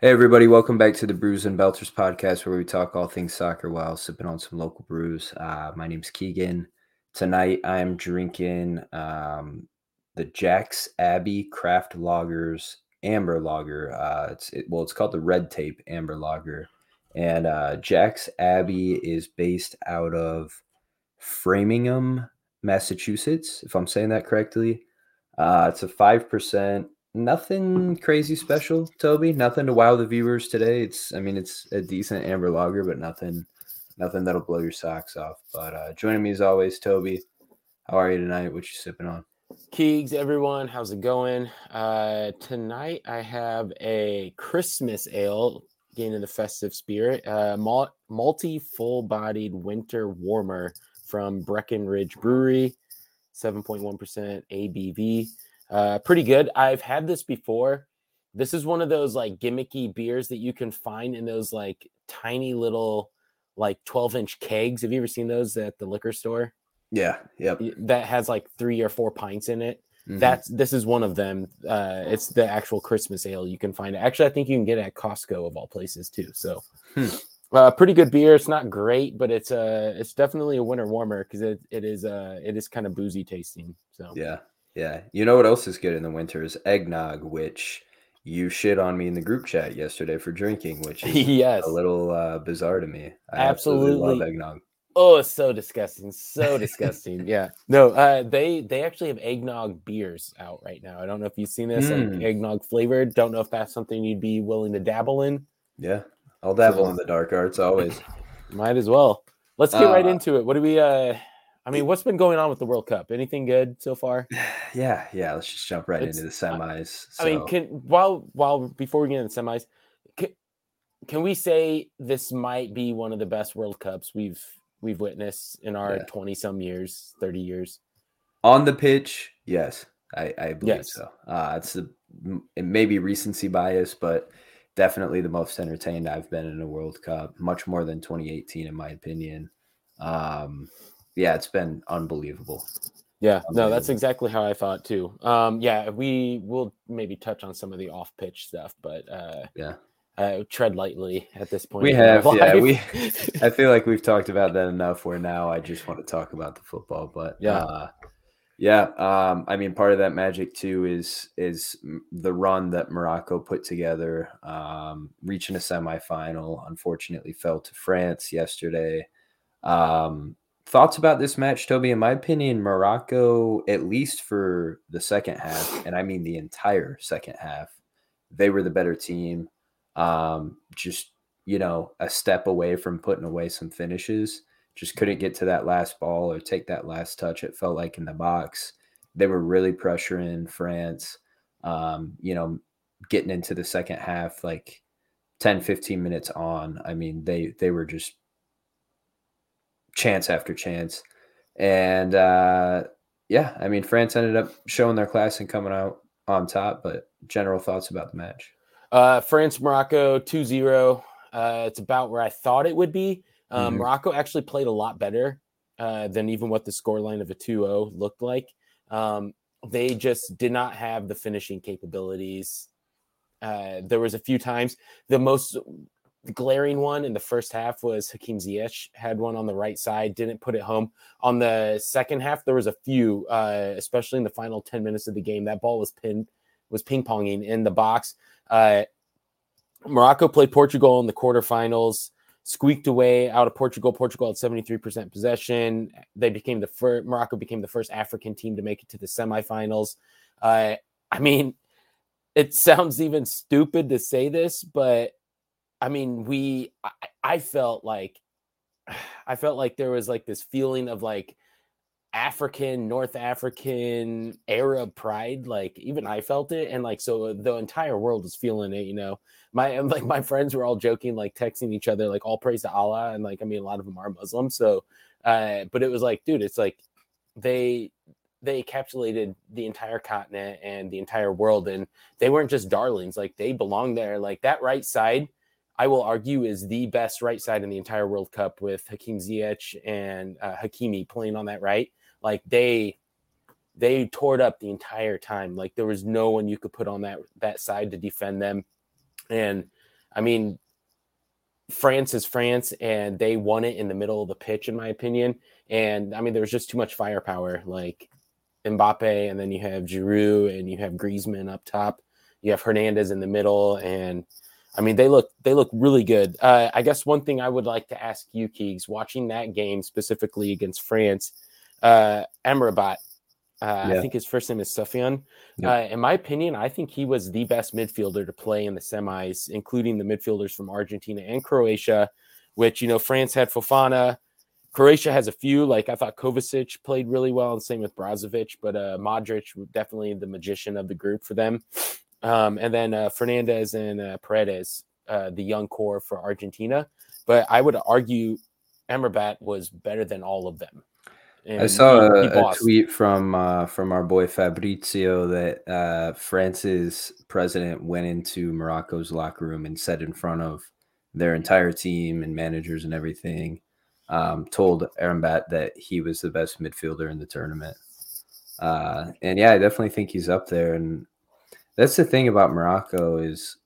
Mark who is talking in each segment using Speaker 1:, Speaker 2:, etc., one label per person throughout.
Speaker 1: Hey, everybody, welcome back to the Brews and Belters podcast where we talk all things soccer while sipping on some local brews. Uh, my name's Keegan. Tonight I am drinking um, the Jack's Abbey Craft Lagers Amber Lager. Uh, it's it, well, it's called the Red Tape Amber Lager, and uh, Jack's Abbey is based out of Framingham, Massachusetts, if I'm saying that correctly. Uh, it's a five percent nothing crazy special, Toby. Nothing to wow the viewers today. It's, I mean, it's a decent amber lager, but nothing, nothing that'll blow your socks off. But uh, joining me as always, Toby. How are you tonight? What you sipping on?
Speaker 2: Keegs, everyone, how's it going? Uh, tonight I have a Christmas ale, getting in the festive spirit. Uh, multi full-bodied winter warmer from Breckenridge Brewery, 7.1% ABV. Uh, pretty good. I've had this before. This is one of those like gimmicky beers that you can find in those like tiny little like 12 inch kegs. Have you ever seen those at the liquor store?
Speaker 1: Yeah. Yep.
Speaker 2: That has like three or four pints in it. Mm-hmm. That's this is one of them. Uh, it's the actual Christmas ale you can find. Actually, I think you can get it at Costco of all places too. So, hmm. uh, pretty good beer. It's not great, but it's uh it's definitely a winter warmer because it, it is uh it is kind of boozy tasting. So
Speaker 1: yeah, yeah. You know what else is good in the winter is eggnog, which you shit on me in the group chat yesterday for drinking, which is yes. a little uh, bizarre to me. I absolutely, absolutely love eggnog.
Speaker 2: Oh, it's so disgusting. So disgusting. yeah. No, uh, they they actually have eggnog beers out right now. I don't know if you've seen this, mm. like hmm. eggnog flavored. Don't know if that's something you'd be willing to dabble in.
Speaker 1: Yeah. I'll dabble so, in the dark arts always.
Speaker 2: Might as well. Let's get uh, right into it. What do we uh I mean, what's been going on with the World Cup? Anything good so far?
Speaker 1: Yeah, yeah. Let's just jump right it's, into the semis.
Speaker 2: So. I mean, can while while before we get into the semis, can, can we say this might be one of the best World Cups we've we've witnessed in our twenty yeah. some years, thirty years?
Speaker 1: On the pitch, yes, I, I believe yes. so. Uh, it's the it may be recency bias, but definitely the most entertained I've been in a World Cup, much more than 2018, in my opinion. Um, yeah, it's been unbelievable.
Speaker 2: Yeah, unbelievable. no, that's exactly how I thought too. Um, yeah, we will maybe touch on some of the off pitch stuff, but uh,
Speaker 1: yeah,
Speaker 2: uh, tread lightly at this point.
Speaker 1: We have, yeah, we. I feel like we've talked about that enough. Where now I just want to talk about the football, but
Speaker 2: yeah.
Speaker 1: Uh, yeah, um, I mean, part of that magic too is is the run that Morocco put together, um, reaching a semifinal. Unfortunately, fell to France yesterday. Um, thoughts about this match, Toby? In my opinion, Morocco, at least for the second half, and I mean the entire second half, they were the better team. Um, just you know, a step away from putting away some finishes. Just couldn't get to that last ball or take that last touch. It felt like in the box. They were really pressuring France. Um, you know, getting into the second half, like 10, 15 minutes on. I mean, they they were just chance after chance. And uh, yeah, I mean, France ended up showing their class and coming out on top. But general thoughts about the match?
Speaker 2: Uh, France Morocco 2 0. Uh, it's about where I thought it would be. Um, mm-hmm. Morocco actually played a lot better uh, than even what the scoreline of a 2 0 looked like. Um, they just did not have the finishing capabilities. Uh, there was a few times the most the glaring one in the first half was Hakim Ziyech had one on the right side, didn't put it home. On the second half, there was a few, uh, especially in the final 10 minutes of the game. That ball was pinned, was ping ponging in the box. Uh, Morocco played Portugal in the quarterfinals, squeaked away out of Portugal. Portugal had 73% possession. They became the first, Morocco became the first African team to make it to the semifinals. Uh, I mean, it sounds even stupid to say this, but I mean, we I, I felt like I felt like there was like this feeling of like African, North African Arab pride. Like even I felt it, and like so the entire world was feeling it. You know, my like my friends were all joking, like texting each other, like all praise to Allah, and like I mean a lot of them are Muslim. So, uh, but it was like, dude, it's like they they encapsulated the entire continent and the entire world, and they weren't just darlings. Like they belong there. Like that right side I will argue is the best right side in the entire World Cup with Hakim Ziyech and uh, Hakimi playing on that right. Like they they tore it up the entire time. Like there was no one you could put on that that side to defend them. And I mean, France is France, and they won it in the middle of the pitch, in my opinion. And I mean, there was just too much firepower, like Mbappe, and then you have Giroud, and you have Griezmann up top. You have Hernandez in the middle, and I mean, they look they look really good. Uh, I guess one thing I would like to ask you, Keegs, watching that game specifically against France, uh, Amrabat, uh, yeah. I think his first name is Sofyan. Yeah. Uh, in my opinion, I think he was the best midfielder to play in the semis, including the midfielders from Argentina and Croatia, which, you know, France had Fofana. Croatia has a few, like I thought Kovacic played really well, and same with Brozovic, but uh, Modric definitely the magician of the group for them. Um, and then uh, Fernandez and uh, Paredes, uh, the young core for Argentina. But I would argue Amrabat was better than all of them.
Speaker 1: And I saw a, a, tweet from uh, from our boy Fabrizio that uh, France's president went into Morocco's locker room and said in front of their entire team and managers and everything, um, told Amrabat that he was the best midfielder in the tournament. Uh, and yeah, I definitely think he's up there. And that's the thing about Morocco is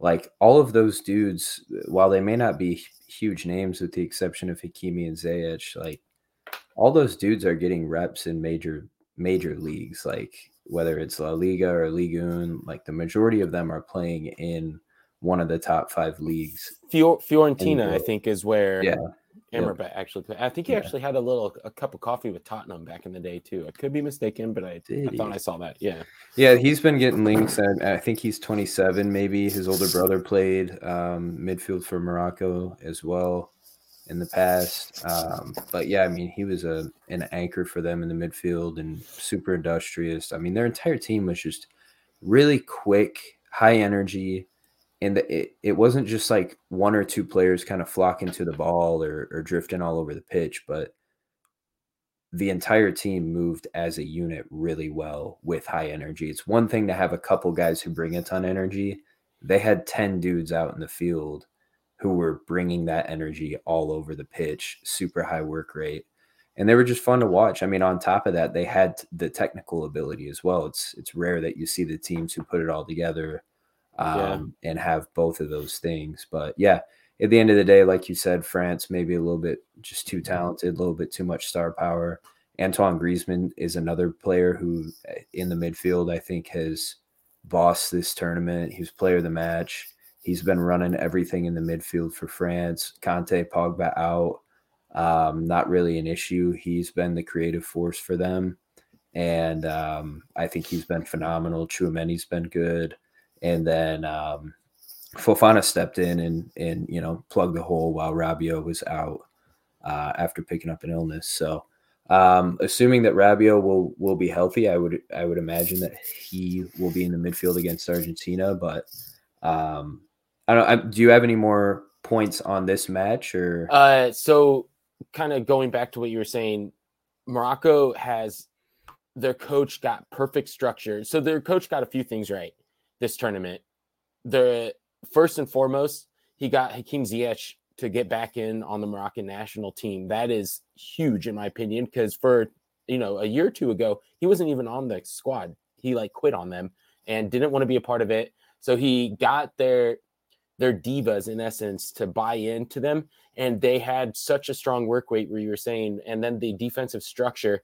Speaker 1: like all of those dudes, while they may not be huge names, with the exception of Hakimi and Ziyech, like all those dudes are getting reps in major major leagues, like whether it's La Liga or Ligue 1, like the majority of them are playing in one of the top five leagues.
Speaker 2: Fiorentina, I think, is where yeah. Amrabat yep. actually I think he yeah. actually had a little a cup of coffee with Tottenham back in the day too. I could be mistaken, but I, I thought I saw that. Yeah.
Speaker 1: Yeah, he's been getting links. I, I think he's 27, maybe. His older brother played um, midfield for Morocco as well in the past. Um, but yeah, I mean, he was a an anchor for them in the midfield and super industrious. I mean, their entire team was just really quick, high energy, and the, it it wasn't just like one or two players kind of flocking to the ball or, or drifting all over the pitch, but the entire team moved as a unit really well with high energy. It's one thing to have a couple guys who bring a ton of energy. They had 10 dudes out in the field who were bringing that energy all over the pitch, super high work rate. And they were just fun to watch. I mean, on top of that, they had the technical ability as well. It's it's rare that you see the teams who put it all together um, yeah. and have both of those things. But yeah, at the end of the day, like you said, France maybe a little bit just too talented, a little bit too much star power. Antoine Griezmann is another player who, eh, in the midfield, I think has bossed this tournament. He was player of the match. He's been running everything in the midfield for France. Kante, Pogba out. Um, not really an issue. He's been the creative force for them. And um, I think he's been phenomenal. Tchouameni's been good. And then um, Fofana stepped in and, and, you know, plugged the hole while Rabiot was out uh, after picking up an illness. So, um, assuming that Rabiot will will be healthy, I would I would imagine that he will be in the midfield against Argentina. But um, I don't. I, do you have any more points on this match or?
Speaker 2: Uh, so kind of going back to what you were saying, Morocco has their coach got perfect structure. So their coach got a few things right this tournament. The first and foremost, he got Hakim Ziyech to get back in on the Moroccan national team. That is huge in my opinion because for you know a year or two ago he wasn't even on the squad. He like quit on them and didn't want to be a part of it. So he got their their divas in essence to buy into them and they had such a strong work rate where you were saying and then the defensive structure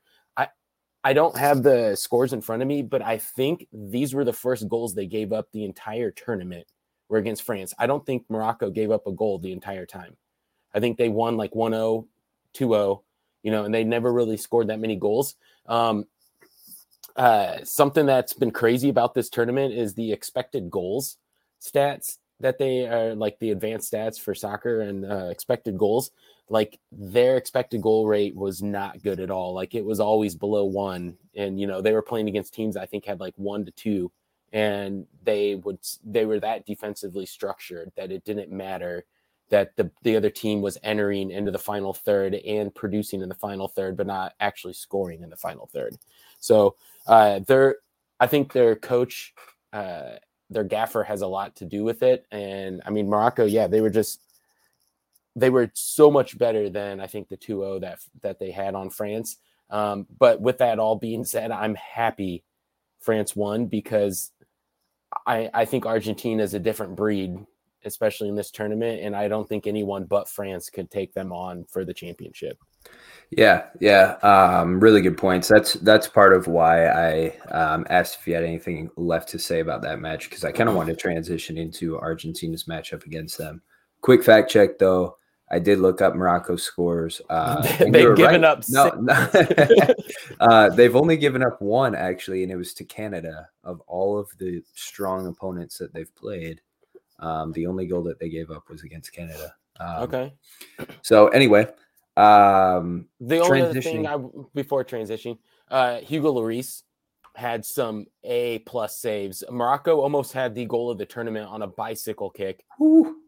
Speaker 2: i don't have the scores in front of me but i think these were the first goals they gave up the entire tournament were against france. I don't think morocco gave up a goal the entire time. I think they won like 1-0 2-0 you know and they never really scored that many goals. Um uh something that's been crazy about this tournament is the expected goals stats that they are like the advanced stats for soccer and uh, expected goals, like their expected goal rate was not good at all. Like it was always below one. And, you know, they were playing against teams I think had like one to two. And they would, they were that defensively structured that it didn't matter that the, the other team was entering into the final third and producing in the final third, but not actually scoring in the final third. So uh, they're, I think their coach, uh, their gaffer has a lot to do with it. And I mean, Morocco, yeah, they were just they were so much better than I think the 2-0 that that they had on France. Um, but with that all being said, I'm happy France won because I I think Argentina is a different breed especially in this tournament. And I don't think anyone but France could take them on for the championship.
Speaker 1: Yeah, yeah, um, really good points. That's that's part of why I um, asked if you had anything left to say about that match because I kind of wanted to transition into Argentina's matchup against them. Quick fact check though, I did look up Morocco's scores. Uh,
Speaker 2: they've given right. up
Speaker 1: no, no. uh, they've only given up one actually, and it was to Canada. Of all of the strong opponents that they've played, um, the only goal that they gave up was against Canada. Um,
Speaker 2: okay.
Speaker 1: So anyway, um,
Speaker 2: the only other thing I before transitioning, uh, Hugo Lloris had some A plus saves. Morocco almost had the goal of the tournament on a bicycle kick.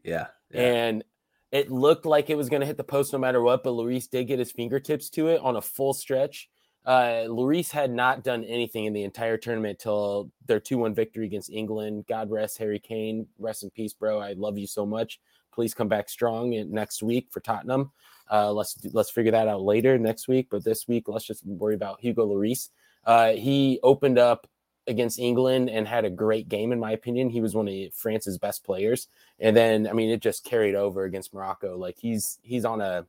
Speaker 1: Yeah,
Speaker 2: yeah, and it looked like it was going to hit the post no matter what. But Lloris did get his fingertips to it on a full stretch. Uh, Lloris had not done anything in the entire tournament till their 2 1 victory against England. God rest Harry Kane. Rest in peace, bro. I love you so much. Please come back strong next week for Tottenham. Uh, let's let's figure that out later next week. But this week, let's just worry about Hugo Lloris. Uh, he opened up against England and had a great game, in my opinion. He was one of France's best players, and then I mean, it just carried over against Morocco. Like he's he's on a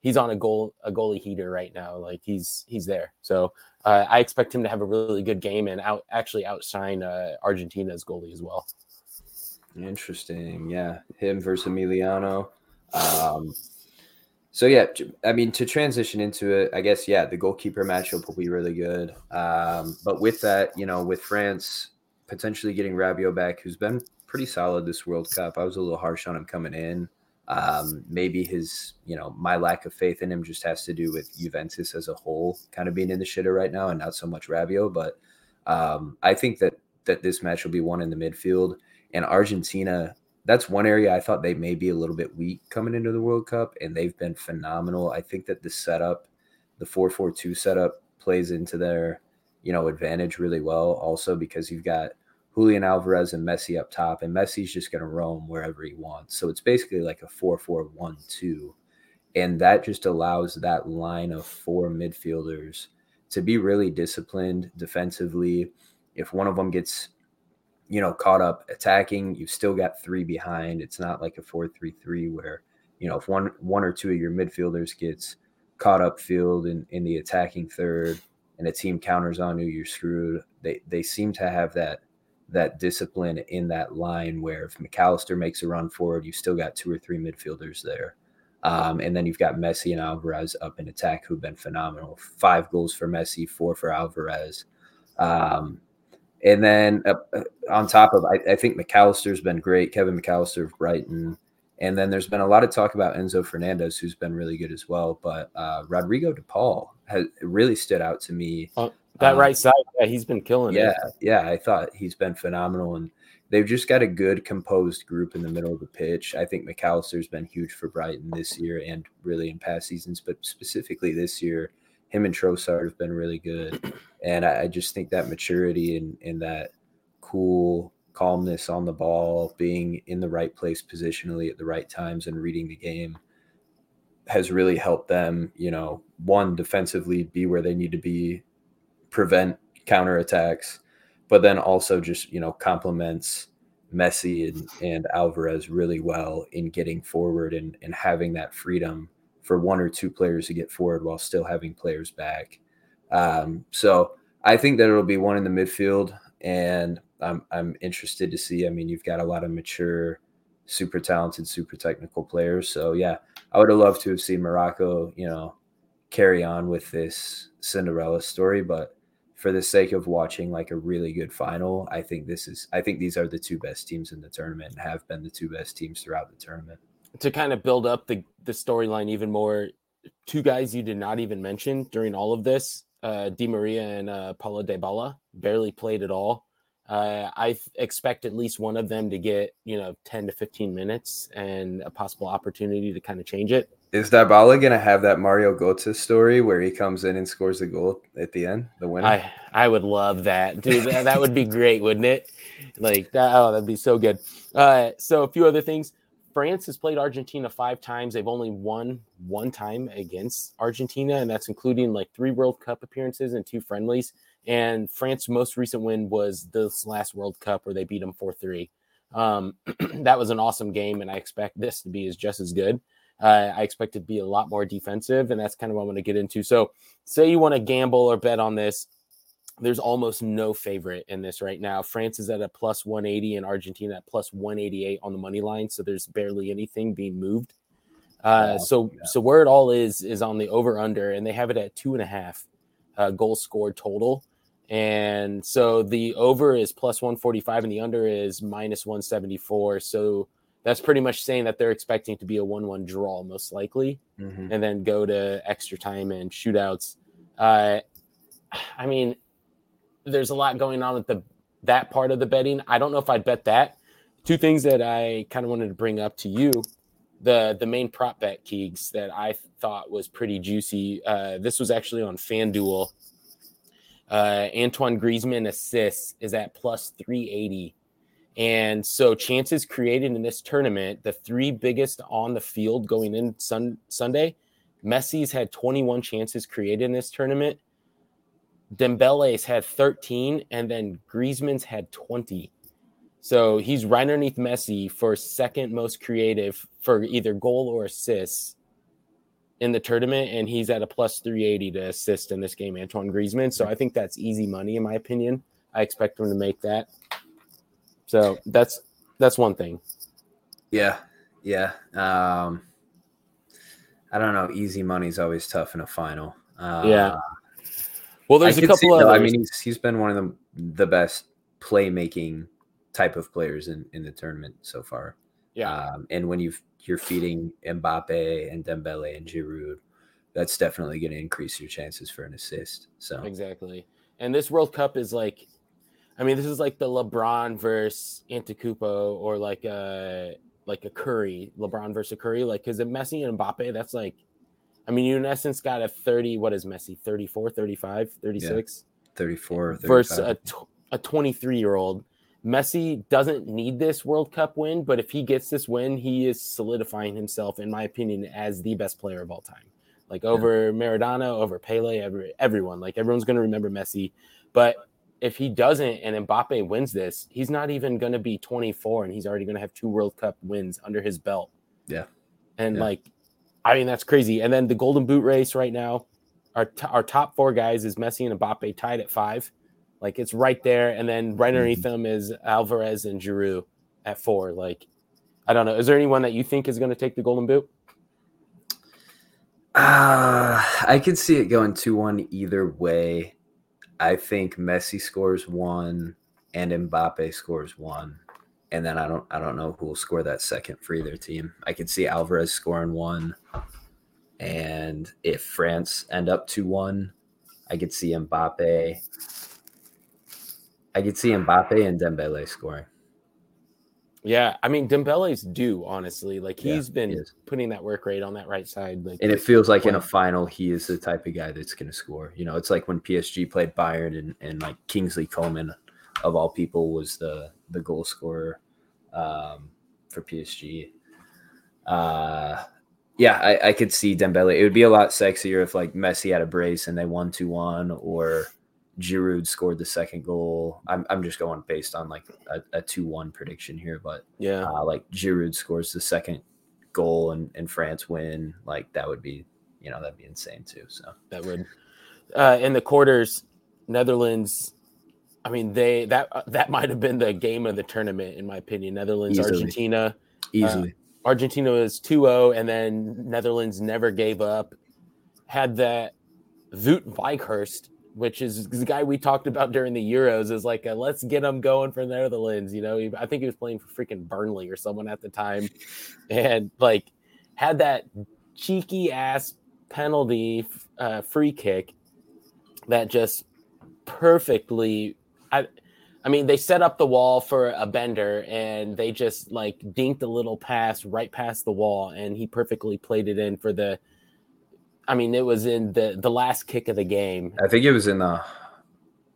Speaker 2: he's on a goal a goalie heater right now. Like he's he's there. So uh, I expect him to have a really good game and out actually outshine uh, Argentina's goalie as well.
Speaker 1: Interesting, yeah, him versus Emiliano. Um, so yeah, I mean to transition into it, I guess yeah, the goalkeeper matchup will be really good. Um, but with that, you know, with France potentially getting Rabiot back, who's been pretty solid this World Cup, I was a little harsh on him coming in. Um, maybe his, you know, my lack of faith in him just has to do with Juventus as a whole kind of being in the shitter right now, and not so much Rabiot. But um, I think that that this match will be won in the midfield, and Argentina that's one area I thought they may be a little bit weak coming into the World Cup, and they've been phenomenal. I think that the setup, the four four two setup, plays into their you know advantage really well. Also because you've got Julian Alvarez and Messi up top, and Messi's just going to roam wherever he wants. So it's basically like a four four one two, and that just allows that line of four midfielders to be really disciplined defensively. If one of them gets you know, caught up attacking, you've still got three behind. It's not like a four-three-three where, you know, if one one or two of your midfielders gets caught up field in, in the attacking third and a team counters on you, you're screwed. They they seem to have that that discipline in that line where if McAllister makes a run forward, you've still got two or three midfielders there. Um, and then you've got Messi and Alvarez up in attack who've been phenomenal. Five goals for Messi, four for Alvarez. Um, and then uh, uh, on top of, I, I, think Mac Allister's been great. Kevin McAllister of Brighton. And then there's been a lot of talk about Enzo Fernandez, who's been really good as well. But uh, Rodrigo De Paul has really stood out to me.
Speaker 2: Uh, that um, right side, yeah, he's been killing
Speaker 1: yeah,
Speaker 2: it.
Speaker 1: Yeah, I thought he's been phenomenal. And they've just got a good, composed group in the middle of the pitch. I think Mac Allister's been huge for Brighton this year and really in past seasons, but specifically this year him and Trossard have been really good. And I, I just think that maturity and, and that cool calmness on the ball, being in the right place positionally at the right times and reading the game has really helped them, you know, one defensively be where they need to be, prevent counterattacks, but then also just, you know, complements Messi and, and Alvarez really well in getting forward and, and having that freedom for one or two players to get forward while still having players back. Um, so I think that it'll be one in the midfield, and I'm I'm interested to see. I mean, you've got a lot of mature, super talented, super technical players. So yeah, I would have loved to have seen Morocco, you know, carry on with this Cinderella story, but for the sake of watching like a really good final, I think this is I think these are the two best teams in the tournament and have been the two best teams throughout the tournament
Speaker 2: to kind of build up the the storyline even more, two guys you did not even mention during all of this, uh, Di Maria and uh, Paulo Dybala, barely played at all. Uh, I expect at least one of them to get you know ten to fifteen minutes and a possible opportunity to kind of change it.
Speaker 1: Is Dybala gonna have that Mario Götze story where he comes in and scores the goal at the end, the winner?
Speaker 2: I I would love that, dude. that, that would be great, wouldn't it? Like that. Oh, that'd be so good. Uh, so a few other things. France has played Argentina five times. They've only won one time against Argentina, and that's including like three World Cup appearances and two friendlies. And France's most recent win was this last World Cup where they beat them 4 3. Um, that was an awesome game, and I expect this to be as just as good. Uh, I expect it to be a lot more defensive, and that's kind of what I'm going to get into. So, say you want to gamble or bet on this, there's almost no favorite in this right now. France is at a plus 180 and Argentina at plus 188 on the money line, so there's barely anything being moved. Uh, so, yeah. so where it all is is on the over under, and they have it at two and a half uh, goals scored total. And so the over is plus 145 and the under is minus 174. So that's pretty much saying that they're expecting to be a 1 1 draw, most likely, mm-hmm. and then go to extra time and shootouts. Uh, I mean, there's a lot going on with the that part of the betting. I don't know if I'd bet that. Two things that I kind of wanted to bring up to you. The the main prop bet Keegs that I thought was pretty juicy. Uh, this was actually on FanDuel uh, Antoine Griezmann assists is at plus 380. And so chances created in this tournament, the three biggest on the field going in sun, Sunday, Messi's had 21 chances created in this tournament. Dembele's had 13, and then Griezmann's had 20. So he's right underneath Messi for second most creative for either goal or assists in the tournament, and he's at a plus 380 to assist in this game, Antoine Griezmann. So I think that's easy money, in my opinion. I expect him to make that. So that's that's one thing.
Speaker 1: Yeah, yeah. Um, I don't know. Easy money is always tough in a final. Uh,
Speaker 2: yeah. Well, there's I a couple of.
Speaker 1: I mean, he's he's been one of the the best playmaking type of players in in the tournament so far.
Speaker 2: Yeah.
Speaker 1: Um, and when you've you're feeding Mbappe and Dembele and Giroud, that's definitely going to increase your chances for an assist. So
Speaker 2: exactly. And this World Cup is like, I mean, this is like the LeBron versus Antetokounmpo or like a like a Curry, LeBron versus Curry, like because Messi and Mbappe, that's like, I mean, you in essence got a 30, what is Messi, 34, 35, 36?
Speaker 1: Yeah, 34,
Speaker 2: 35. versus a, a 23 year old Messi doesn't need this World Cup win, but if he gets this win, he is solidifying himself, in my opinion, as the best player of all time. Like over yeah. Maradona, over Pele, every, everyone. Like everyone's going to remember Messi. But if he doesn't and Mbappe wins this, he's not even going to be 24 and he's already going to have two World Cup wins under his belt.
Speaker 1: Yeah.
Speaker 2: And
Speaker 1: yeah.
Speaker 2: like, I mean, that's crazy. And then the Golden Boot race right now, our, t- our top four guys is Messi and Mbappe tied at five. Like it's right there, and then right underneath mm-hmm. them is Alvarez and Giroud at four. Like I don't know. Is there anyone that you think is going to take the Golden Boot?
Speaker 1: Uh, I could see it going 2 1 either way. I think Messi scores one and Mbappe scores one. And then I don't I don't know who will score that second for either team. I could see Alvarez scoring one. And if France end up 2 1, I could see Mbappe I could see Mbappe and Dembele scoring.
Speaker 2: Yeah, I mean Dembele's due, honestly. Like he's yeah, been he putting that work rate on that right side. Like,
Speaker 1: and it feels like in a final, he is the type of guy that's going to score. You know, it's like when PSG played Bayern and, and like Kingsley Coman, of all people, was the the goal scorer um, for PSG. Uh, yeah, I, I could see Dembele. It would be a lot sexier if like Messi had a brace and they won two one, or Giroud scored the second goal. I'm, I'm just going based on like a, a 2 1 prediction here, but
Speaker 2: yeah,
Speaker 1: uh, like Giroud scores the second goal and, and France win. Like that would be, you know, that'd be insane too. So
Speaker 2: that would, uh, in the quarters, Netherlands. I mean, they that uh, that might have been the game of the tournament, in my opinion. Netherlands, Easily. Argentina.
Speaker 1: Easily.
Speaker 2: Uh, Argentina was 2 0, and then Netherlands never gave up. Had that Wout Weghorst which is the guy we talked about during the Euros, is like, a, let's get him going for the Netherlands. You know, I think he was playing for freaking Burnley or someone at the time, and like had that cheeky ass penalty uh, free kick that just perfectly. I, I mean, they set up the wall for a bender and they just like dinked a little pass right past the wall, and he perfectly played it in for the I mean, it was in the the last kick of the game.
Speaker 1: I think it was in the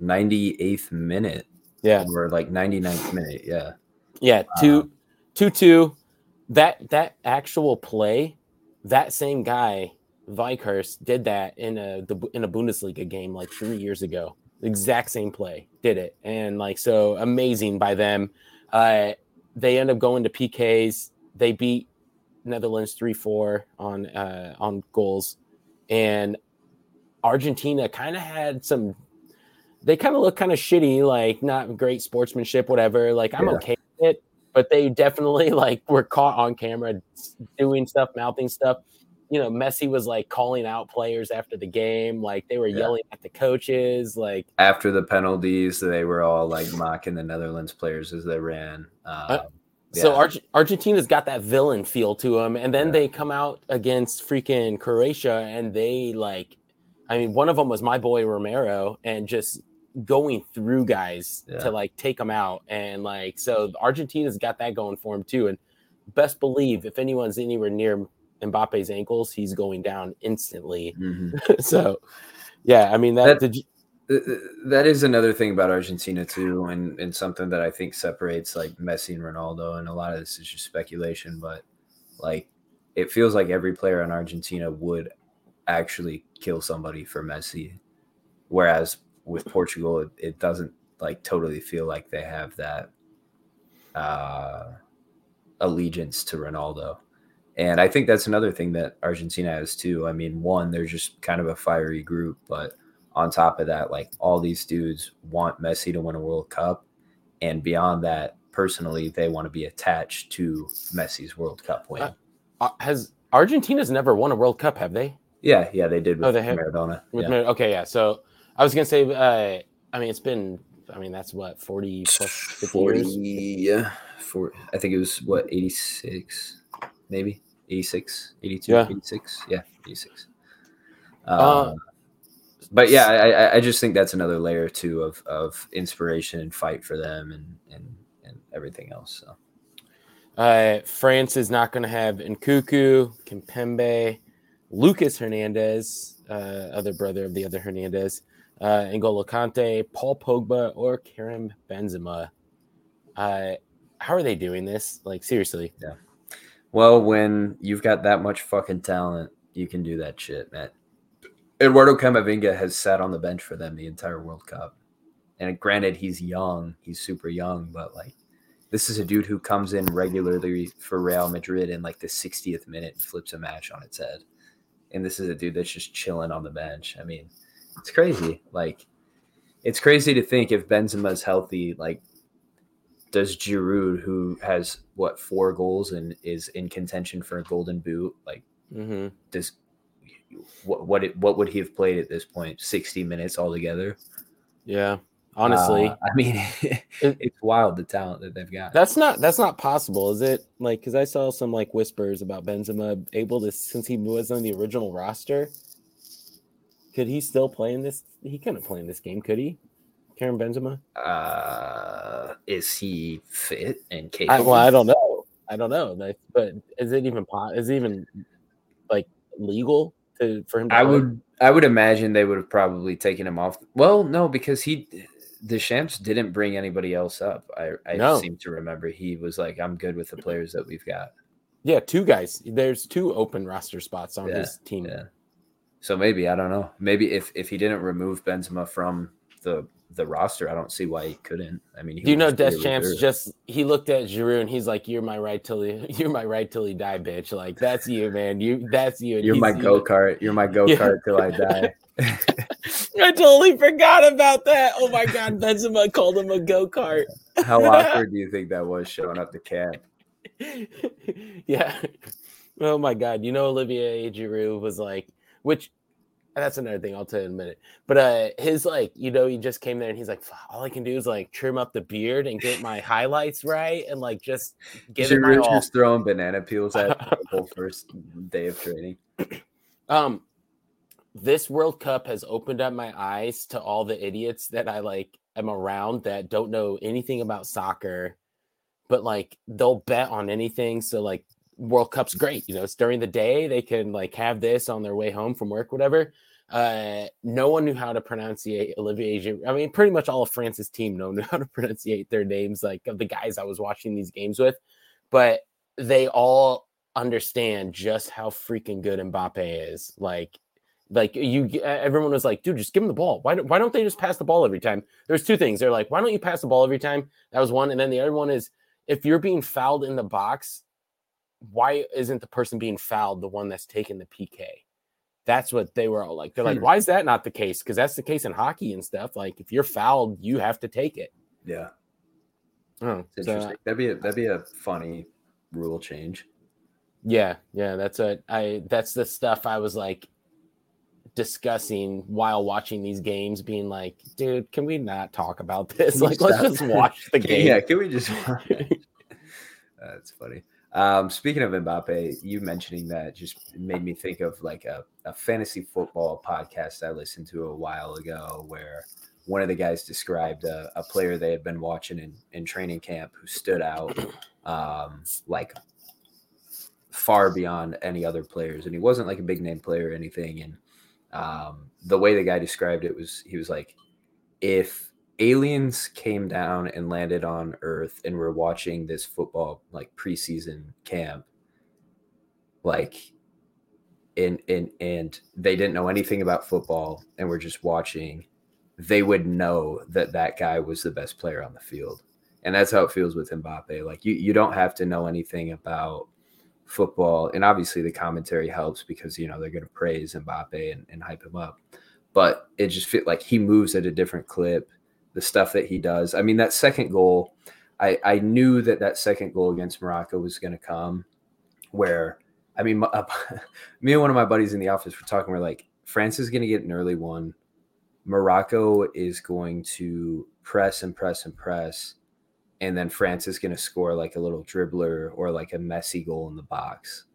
Speaker 1: 98th minute.
Speaker 2: Yeah.
Speaker 1: Or like 99th minute. Yeah.
Speaker 2: Yeah. Two, um, two, two. That that actual play, that same guy, Weghorst, did that in a the, in a Bundesliga game like three years ago. Exact same play, did it, and like so amazing by them. Uh, they end up going to PKs. They beat Netherlands three four on uh, on goals, and Argentina kind of had some. They kind of look kind of shitty, like not great sportsmanship, whatever. Like I'm yeah. okay with it, but they definitely like were caught on camera doing stuff, mouthing stuff. You know, Messi was like calling out players after the game, like they were yeah. yelling at the coaches, like
Speaker 1: after the penalties, they were all like mocking the Netherlands players as they ran. Um, uh,
Speaker 2: yeah. So Ar- Argentina's got that villain feel to them, and then yeah. they come out against freaking Croatia, and they like, I mean, one of them was my boy Romero, and just going through guys to like take them out, and like so Argentina's got that going for him too, and best believe if anyone's anywhere near Mbappe's ankles, he's going down instantly. Mm-hmm. so, yeah, I mean that. that
Speaker 1: that is another thing about Argentina too, and, and something that I think separates like Messi and Ronaldo. And a lot of this is just speculation, but like it feels like every player in Argentina would actually kill somebody for Messi, whereas with Portugal, it, it doesn't like totally feel like they have that uh, allegiance to Ronaldo. And I think that's another thing that Argentina has too. I mean, one, they're just kind of a fiery group, but on top of that, like all these dudes want Messi to win a World Cup. And beyond that, personally, they want to be attached to Messi's World Cup win. Uh,
Speaker 2: uh, has Argentina's never won a World Cup, have they?
Speaker 1: Yeah, yeah, they did with oh, they have, Maradona.
Speaker 2: With
Speaker 1: yeah.
Speaker 2: Mar- okay, yeah. So I was gonna say, uh, I mean, it's been, I mean, that's what forty plus 40, years.
Speaker 1: Yeah, for I think it was what eighty six, maybe 86, 82, yeah. 86. Yeah, 86. Uh, um, but yeah, I, I just think that's another layer too of of inspiration and fight for them and and and everything else. So.
Speaker 2: Uh, France is not going to have Nkunku, Kimpembe, Lucas Hernandez, uh, other brother of the other Hernandez, uh, N'Golo Kante, Paul Pogba, or Karim Benzema. Uh, how are they doing this? Like seriously?
Speaker 1: Yeah. Well, when you've got that much fucking talent, you can do that shit, man. Eduardo Camavinga has sat on the bench for them the entire World Cup. And granted, he's young, he's super young, but like this is a dude who comes in regularly for Real Madrid in like the 60th minute and flips a match on its head. And this is a dude that's just chilling on the bench. I mean, it's crazy. Like, it's crazy to think if Benzema's healthy, like, does Giroud, who has what four goals and is in contention for a golden boot, like, mm-hmm. does what what it, what would he have played at this point? Sixty minutes altogether.
Speaker 2: Yeah, honestly,
Speaker 1: uh, I mean, it's wild the talent that they've got.
Speaker 2: That's not that's not possible, is it? Like, because I saw some like whispers about Benzema able to since he was on the original roster. Could he still play in this? He couldn't play in this game, could he? Karim Benzema.
Speaker 1: Uh, is he fit and capable? I,
Speaker 2: well, I don't know. I don't know. But is it even is it even like legal to for him. To
Speaker 1: I play? would I would imagine they would have probably taken him off. Well, no, because he Deschamps didn't bring anybody else up. I, I no. seem to remember he was like, I'm good with the players that we've got.
Speaker 2: Yeah, two guys. There's two open roster spots on yeah, his team.
Speaker 1: Yeah. So maybe I don't know. Maybe if if he didn't remove Benzema from the the roster. I don't see why he couldn't. I mean,
Speaker 2: do you know Deschamps just he looked at Giroud and he's like, "You're my right till he, you're my right till he die, bitch." Like that's you, man. You that's you.
Speaker 1: You're my go kart. You're my go kart till I die.
Speaker 2: I totally forgot about that. Oh my god, Benzema called him a go kart.
Speaker 1: How awkward do you think that was showing up to camp?
Speaker 2: yeah. Oh my god, you know Olivier Giroud was like, which that's another thing I'll tell you in a minute. But uh his like, you know, he just came there and he's like, all I can do is like trim up the beard and get my highlights right and like just get it my all. just
Speaker 1: throwing banana peels at the whole first day of training.
Speaker 2: Um this World Cup has opened up my eyes to all the idiots that I like am around that don't know anything about soccer, but like they'll bet on anything. So like World Cup's great. You know, it's during the day. They can like have this on their way home from work, whatever. Uh, no one knew how to pronunciate Olivier. Giroud. I mean, pretty much all of France's team know how to pronunciate their names, like of the guys I was watching these games with. But they all understand just how freaking good Mbappe is. Like, like you, everyone was like, dude, just give him the ball. Why don't, why don't they just pass the ball every time? There's two things. They're like, why don't you pass the ball every time? That was one, and then the other one is if you're being fouled in the box, why isn't the person being fouled the one that's taking the PK? That's what they were all like. They're like,
Speaker 1: Hmm.
Speaker 2: why is that not the case? Because that's the case in hockey and stuff. Like, if you're fouled, you have to take it.
Speaker 1: Yeah,
Speaker 2: Oh,
Speaker 1: it's
Speaker 2: so,
Speaker 1: interesting. that'd be a, that'd be a funny rule change.
Speaker 2: yeah, yeah, that's a I. That's the stuff I was like discussing while watching these games, being like, dude, can we not talk about this? Like, let's just watch the game.
Speaker 1: Yeah, can we just? That's funny. Um, speaking of Mbappe, you mentioning that just made me think of like a, a fantasy football podcast I listened to a while ago where one of the guys described a, a player they had been watching in, in training camp who stood out um, like far beyond any other players. And he wasn't like a big name player or anything. And um, the way the guy described it was he was like, if aliens came down and landed on Earth and were watching this football like preseason camp, like and and and they didn't know anything about football and were just watching, they would know that that guy was the best player on the field. And that's how it feels with Mbappe. Like you you don't have to know anything about football. And obviously the commentary helps because you know they're gonna praise Mbappe and, and hype him up. But it just felt like he moves at a different clip the stuff that he does. I mean, that second goal, I, I knew that that second goal against Morocco was going to come. Where, I mean, my, me and one of my buddies in the office were talking. We're like, France is going to get an early one. Morocco is going to press and press and press, and then France is going to score like a little dribbler or like a messy goal in the box.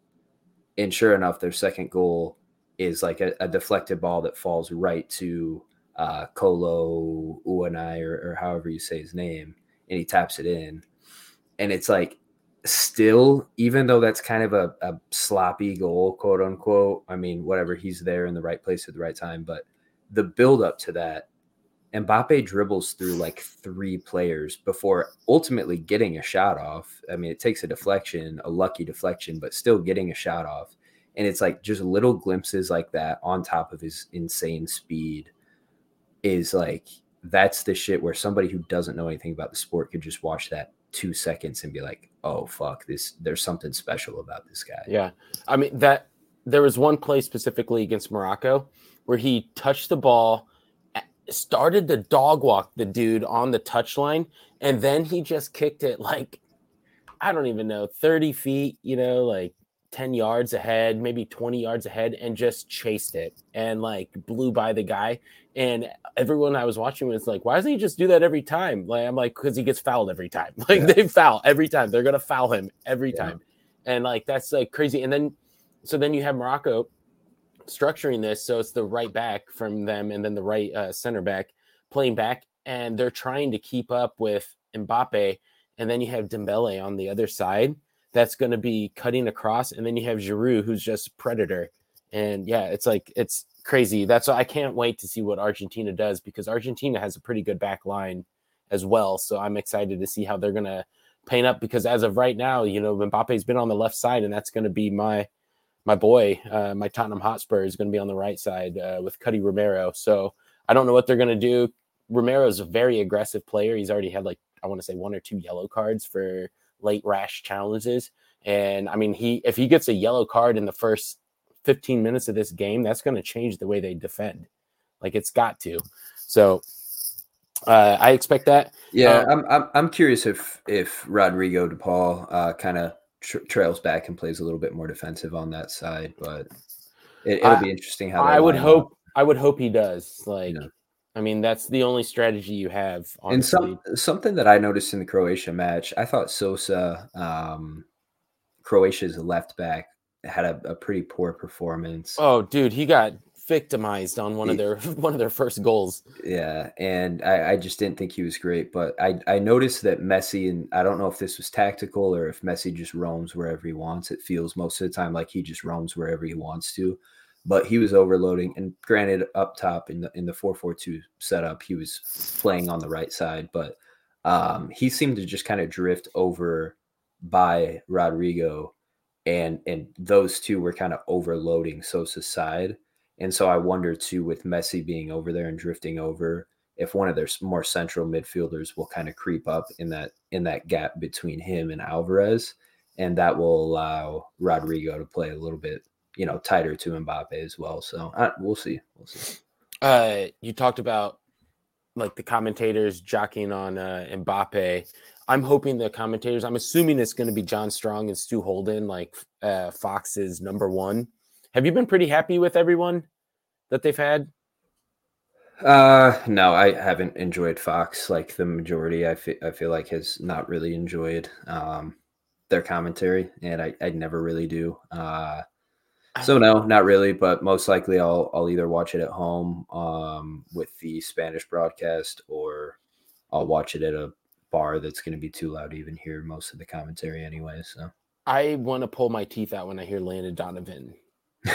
Speaker 1: And sure enough, their second goal is like a, a deflected ball that falls right to uh, Kolo Uanai or, or however you say his name, and he taps it in. And it's like, still, even though that's kind of a, a sloppy goal, quote unquote, I mean, whatever, he's there in the right place at the right time. But the build up to that, Mbappe dribbles through like three players before ultimately getting a shot off. I mean, it takes a deflection, a lucky deflection, but still getting a shot off. And it's like just little glimpses like that on top of his insane speed is like that's the shit where somebody who doesn't know anything about the sport could just watch that two seconds and be like, oh fuck, this there's something special about this guy.
Speaker 2: Yeah. I mean that there was one play specifically against Morocco where he touched the ball, started to dog walk the dude on the touchline, and then he just kicked it like I don't even know, 30 feet, you know, like 10 yards ahead, maybe 20 yards ahead, and just chased it and like blew by the guy. And everyone I was watching was like, why doesn't he just do that every time? Like, I'm like, because he gets fouled every time. Like,
Speaker 1: Yeah.
Speaker 2: they foul every time. They're going to foul him every
Speaker 1: Yeah.
Speaker 2: time. And like, that's like crazy. And then, so then you have Morocco structuring this. So it's the right back from them and then the right uh, center back playing back. And they're trying to keep up with Mbappe. And then you have Dembele on the other side that's going to be cutting across. And then you have Giroud, who's just a predator. And yeah, it's like, it's crazy. That's why I can't wait to see what Argentina does because Argentina has a pretty good back line as well. So I'm excited to see how they're going to paint up because as of right now, you know, Mbappe's been on the left side and that's going to be my my boy, uh, my Tottenham Hotspur is going to be on the right side uh, with Cuti Romero. So I don't know what they're going to do. Romero is a very aggressive player. He's already had like I want to say one or two yellow cards for late rash challenges. And I mean, he if he gets a yellow card in the first 15 minutes of this game, that's going to change the way they defend. Like it's got to. So uh, I expect that.
Speaker 1: Yeah,
Speaker 2: Um,
Speaker 1: I'm, I'm I'm curious if if Rodrigo De Paul uh, kind of tr- trails back and plays a little bit more defensive on that side, but it, will be interesting how
Speaker 2: I would hope.
Speaker 1: up.
Speaker 2: I would hope he does. Like,
Speaker 1: Yeah.
Speaker 2: I mean, that's the only strategy you have. Honestly.
Speaker 1: And some something that I noticed in the Croatia match, I thought Sosa, um, Croatia's left back, had a, a pretty poor performance.
Speaker 2: Oh, dude, he got victimized on one of their one of their first goals.
Speaker 1: Yeah, and I, I just didn't think he was great. But I, I noticed that Messi, and I don't know if this was tactical or if Messi just roams wherever he wants. It feels most of the time like he just roams wherever he wants to. But he was overloading, and granted, up top in the in the four four two setup, he was playing on the right side, but um, he seemed to just kind of drift over by Rodrigo, and and those two were kind of overloading Sosa's side. And so I wonder too, with Messi being over there and drifting over, if one of their more central midfielders will kind of creep up in that in that gap between him and Alvarez, and that will allow Rodrigo to play a little bit, you know, tighter to Mbappe as well. So uh, we'll see. We'll see.
Speaker 2: Uh, you talked about like the commentators jockeying on uh, Mbappe. I'm hoping the commentators. I'm assuming it's going to be John Strong and Stu Holden, like uh, Fox's number one. Have you been pretty happy with everyone that they've had?
Speaker 1: Uh, no, I haven't enjoyed Fox like the majority. I feel I feel like has not really enjoyed um their commentary, and I I never really do. Uh, so no, not really, but most likely I'll I'll either watch it at home um with the Spanish broadcast or I'll watch it at a bar that's going to be too loud to even hear most of the commentary anyway. So
Speaker 2: I want to pull my teeth out when I hear Landon Donovan.
Speaker 1: yeah,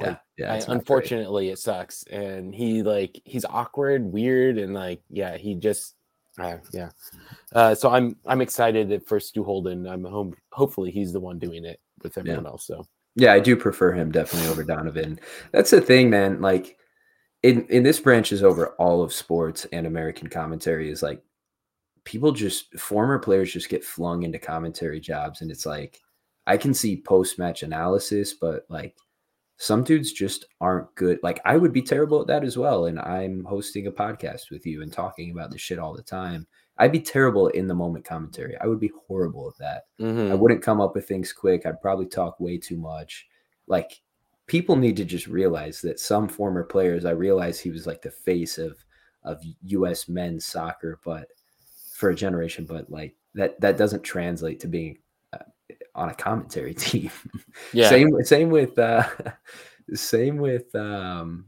Speaker 2: like,
Speaker 1: yeah.
Speaker 2: I, unfortunately, it sucks, and he like he's awkward, weird, and like yeah, he just uh, yeah. Uh, so I'm I'm excited for Stu Holden. I'm home. Hopefully, he's the one doing it with everyone yeah. else. So
Speaker 1: yeah, I do prefer him definitely over Donovan. That's the thing, man. Like in in this branch is over all of sports and American commentary is like people just former players just get flung into commentary jobs and it's like I can see post match analysis, but like some dudes just aren't good. Like I would be terrible at that as well. And I'm hosting a podcast with you and talking about this shit all the time. I'd be terrible in the moment commentary. I would be horrible at that. Mm-hmm. I wouldn't come up with things quick. I'd probably talk way too much. Like people need to just realize that some former players, I realize he was like the face of of US men's soccer, but for a generation, but like that that doesn't translate to being on a commentary team. Yeah. same same with uh same with um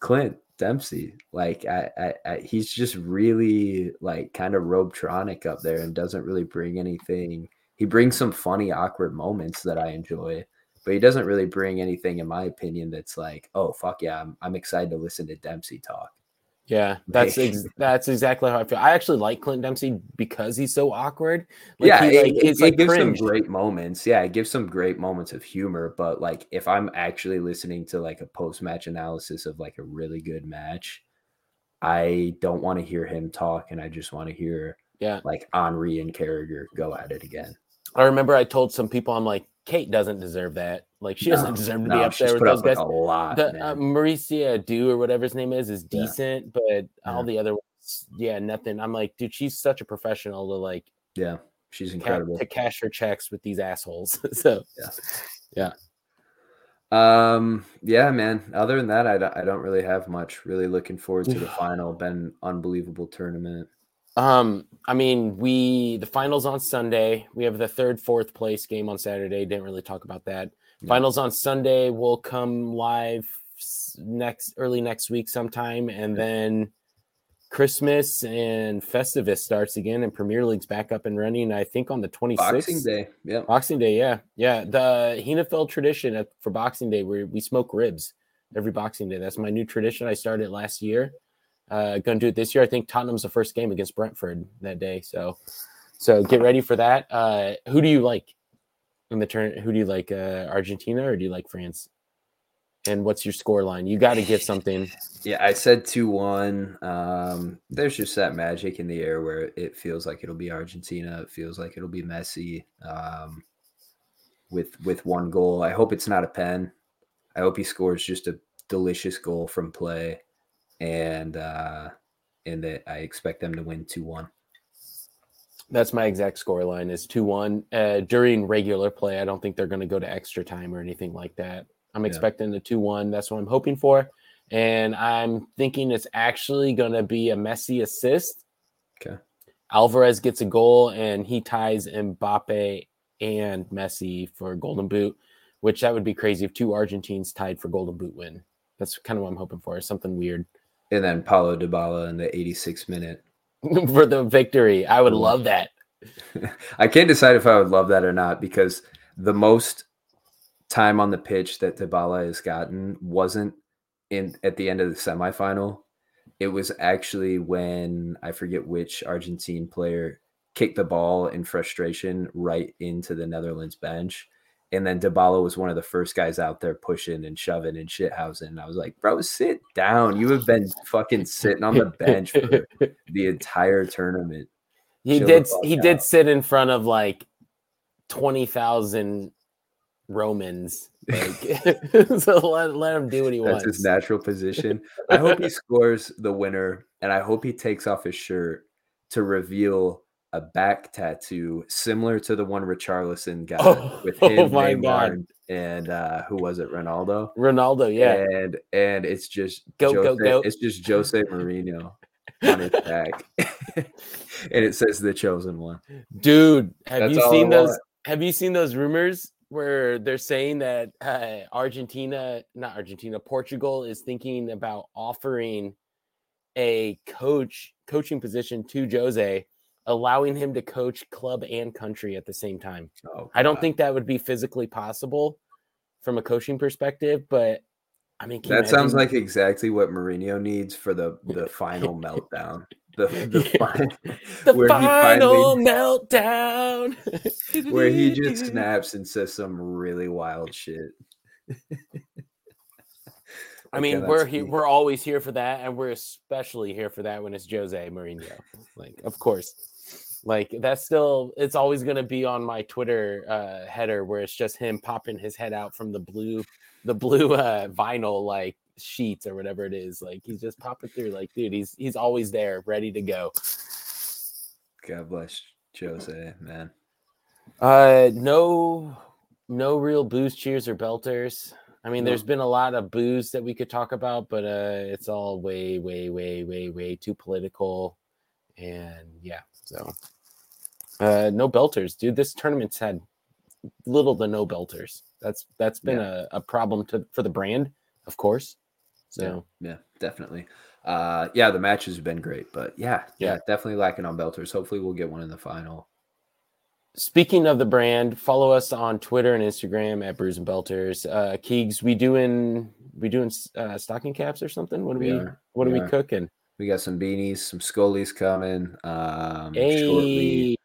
Speaker 1: Clint Dempsey. Like I, I, I he's just really like kind of robotronic up there and doesn't really bring anything. He brings some funny, awkward moments that I enjoy, but he doesn't really bring anything, in my opinion, that's like, oh fuck yeah, I'm I'm excited to listen to Dempsey talk.
Speaker 2: Yeah, that's ex- that's exactly how I feel. I actually like Clint Dempsey because he's so awkward.
Speaker 1: Like, yeah, he, like, it, it, like gives some great moments. Yeah, it gives some great moments of humor. But like, if I'm actually listening to like a post match analysis of like a really good match, I don't want to hear him talk, and I just want to hear
Speaker 2: yeah,
Speaker 1: like Henry and Carragher go at it again.
Speaker 2: I remember I told some people I'm like, Kate doesn't deserve that. Like she doesn't deserve to no, be up there with those guys. a
Speaker 1: lot.
Speaker 2: The, uh, Maurice Edu or whatever his name is is decent, yeah. but yeah. all the other ones, yeah, nothing. I'm like, dude, she's such a professional to like.
Speaker 1: Yeah, she's incredible
Speaker 2: ca- to cash her checks with these assholes. so
Speaker 1: yeah,
Speaker 2: yeah.
Speaker 1: Um, yeah, man. Other than that, I don't, I don't really have much. Really looking forward to the final. Been unbelievable tournament.
Speaker 2: Um, I mean, we the finals on Sunday. We have the third, fourth place game on Saturday. Didn't really talk about that. Finals on Sunday will come live next early next week sometime, and then Christmas and Festivus starts again, and Premier League's back up and running. I think on the twenty sixth.
Speaker 1: Boxing Day, yeah.
Speaker 2: Boxing Day, yeah, yeah. The Henafeld tradition at, for Boxing Day, where we smoke ribs every Boxing Day. That's my new tradition. I started last year uh, going to do it this year. I think Tottenham's the first game against Brentford that day. So, so get ready for that. Uh, who do you like in the turn? Who do you like, uh, Argentina or do you like France? And what's your score line? You got to get something.
Speaker 1: Yeah, I said 2 1. Um, there's just that magic in the air where it feels like it'll be Argentina. It feels like it'll be Messi um, with, with one goal. I hope it's not a pen. I hope he scores just a delicious goal from play and uh, and that I expect them to win two one.
Speaker 2: That's my exact score line is two one uh, during regular play. I don't think they're going to go to extra time or anything like that. I'm expecting the two one. That's what I'm hoping for, and I'm thinking it's actually going to be a Messi assist.
Speaker 1: Okay.
Speaker 2: Alvarez gets a goal and he ties Mbappe and Messi for Golden Boot, which that would be crazy if two Argentines tied for Golden Boot win. That's kind of what I'm hoping for. Something weird
Speaker 1: and then Paulo Dybala in the 86th minute
Speaker 2: for the victory. I would love that.
Speaker 1: I can't decide if I would love that or not because the most time on the pitch that Dybala has gotten wasn't in at the end of the semifinal. It was actually when I forget which Argentine player kicked the ball in frustration right into the Netherlands bench And then Dybala was one of the first guys out there pushing and shoving and shithousing. And I was like, bro, sit down. You have been fucking sitting on the bench for the entire tournament.
Speaker 2: He
Speaker 1: Chill
Speaker 2: did he
Speaker 1: out.
Speaker 2: did sit in front of like 20,000 Romans. Like, so let, let him do what he
Speaker 1: That's
Speaker 2: wants.
Speaker 1: his natural position. I hope he scores the winner, and I hope he takes off his shirt to reveal a back tattoo similar to the one Richarlison got
Speaker 2: Oh,
Speaker 1: with
Speaker 2: oh
Speaker 1: him,
Speaker 2: my
Speaker 1: Neymar,
Speaker 2: God.
Speaker 1: and, and uh, who was it, Ronaldo?
Speaker 2: Ronaldo, yeah.
Speaker 1: and and it's just
Speaker 2: Go,
Speaker 1: Jose,
Speaker 2: go, go.
Speaker 1: It's just Jose Mourinho on his back, and it says the chosen one.
Speaker 2: Dude, have
Speaker 1: That's
Speaker 2: you seen those have you seen those rumors where they're saying that uh, Argentina, not Argentina, Portugal is thinking about offering a coach coaching position to Jose, allowing him to coach club and country at the same time.
Speaker 1: Oh,
Speaker 2: I don't think that would be physically possible from a coaching perspective, but I mean,
Speaker 1: that sounds like exactly what Mourinho needs for the the final meltdown. The the, fin-
Speaker 2: the final
Speaker 1: finally-
Speaker 2: meltdown.
Speaker 1: where he just snaps and says some really wild shit.
Speaker 2: I mean,
Speaker 1: that's
Speaker 2: we're here,
Speaker 1: me.
Speaker 2: we're always here for that, and we're especially here for that when it's Jose Mourinho. Like, of course, like that's still it's always going to be on my Twitter uh, header where it's just him popping his head out from the blue, the blue uh, vinyl like sheets or whatever it is. Like he's just popping through. Like, dude, he's he's always there, ready to go.
Speaker 1: God bless Jose, man.
Speaker 2: Uh, no, no real booze cheers or belters. I mean, there's been a lot of booze that we could talk about, but uh, it's all way, way, way, way, way too political, and yeah, so uh, no belters, dude. This tournament's had little to no belters. That's that's been a, a problem to for the brand, of course. So
Speaker 1: Yeah, definitely. Uh, yeah, the matches have been great, but yeah, yeah,
Speaker 2: Yeah.
Speaker 1: definitely lacking on belters. Hopefully, we'll get one in the final.
Speaker 2: Speaking of the brand, follow us on Twitter and Instagram at Brews and Belters. Uh, Keegs, we doing we doing uh, stocking caps or something? What are
Speaker 1: We
Speaker 2: we,
Speaker 1: are.
Speaker 2: what are
Speaker 1: We
Speaker 2: we
Speaker 1: are.
Speaker 2: cooking?
Speaker 1: We got some beanies, some Scullies coming um, shortly,
Speaker 2: Hey,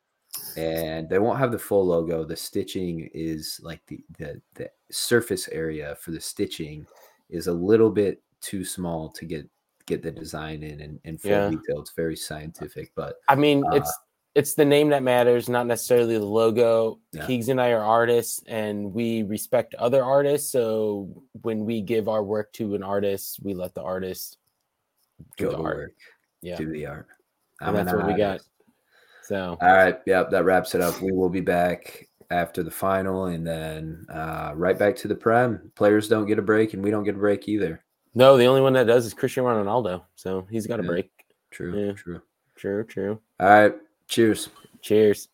Speaker 1: and they won't have the full logo. The stitching is like the the the surface area for the stitching is a little bit too small to get get the design in and, and full
Speaker 2: Yeah.
Speaker 1: detail. It's very scientific, but
Speaker 2: I mean,
Speaker 1: Uh,
Speaker 2: it's it's the name that matters, not necessarily the logo.
Speaker 1: Yeah.
Speaker 2: Keegs and I are artists, and we respect other artists. So when we give our work to an artist, we let the artist do
Speaker 1: go
Speaker 2: the art.
Speaker 1: work,
Speaker 2: Yeah,
Speaker 1: do the art.
Speaker 2: and
Speaker 1: I'm
Speaker 2: that's
Speaker 1: an
Speaker 2: what we got. So
Speaker 1: All right. Yep. That wraps it up. We will be back after the final and then uh, right back to the prem. Players don't get a break and we don't get a break either.
Speaker 2: no, the only one that does is Cristiano Ronaldo. So he's got a break.
Speaker 1: True.
Speaker 2: Yeah.
Speaker 1: True.
Speaker 2: True, true.
Speaker 1: All right. Cheers.
Speaker 2: Cheers.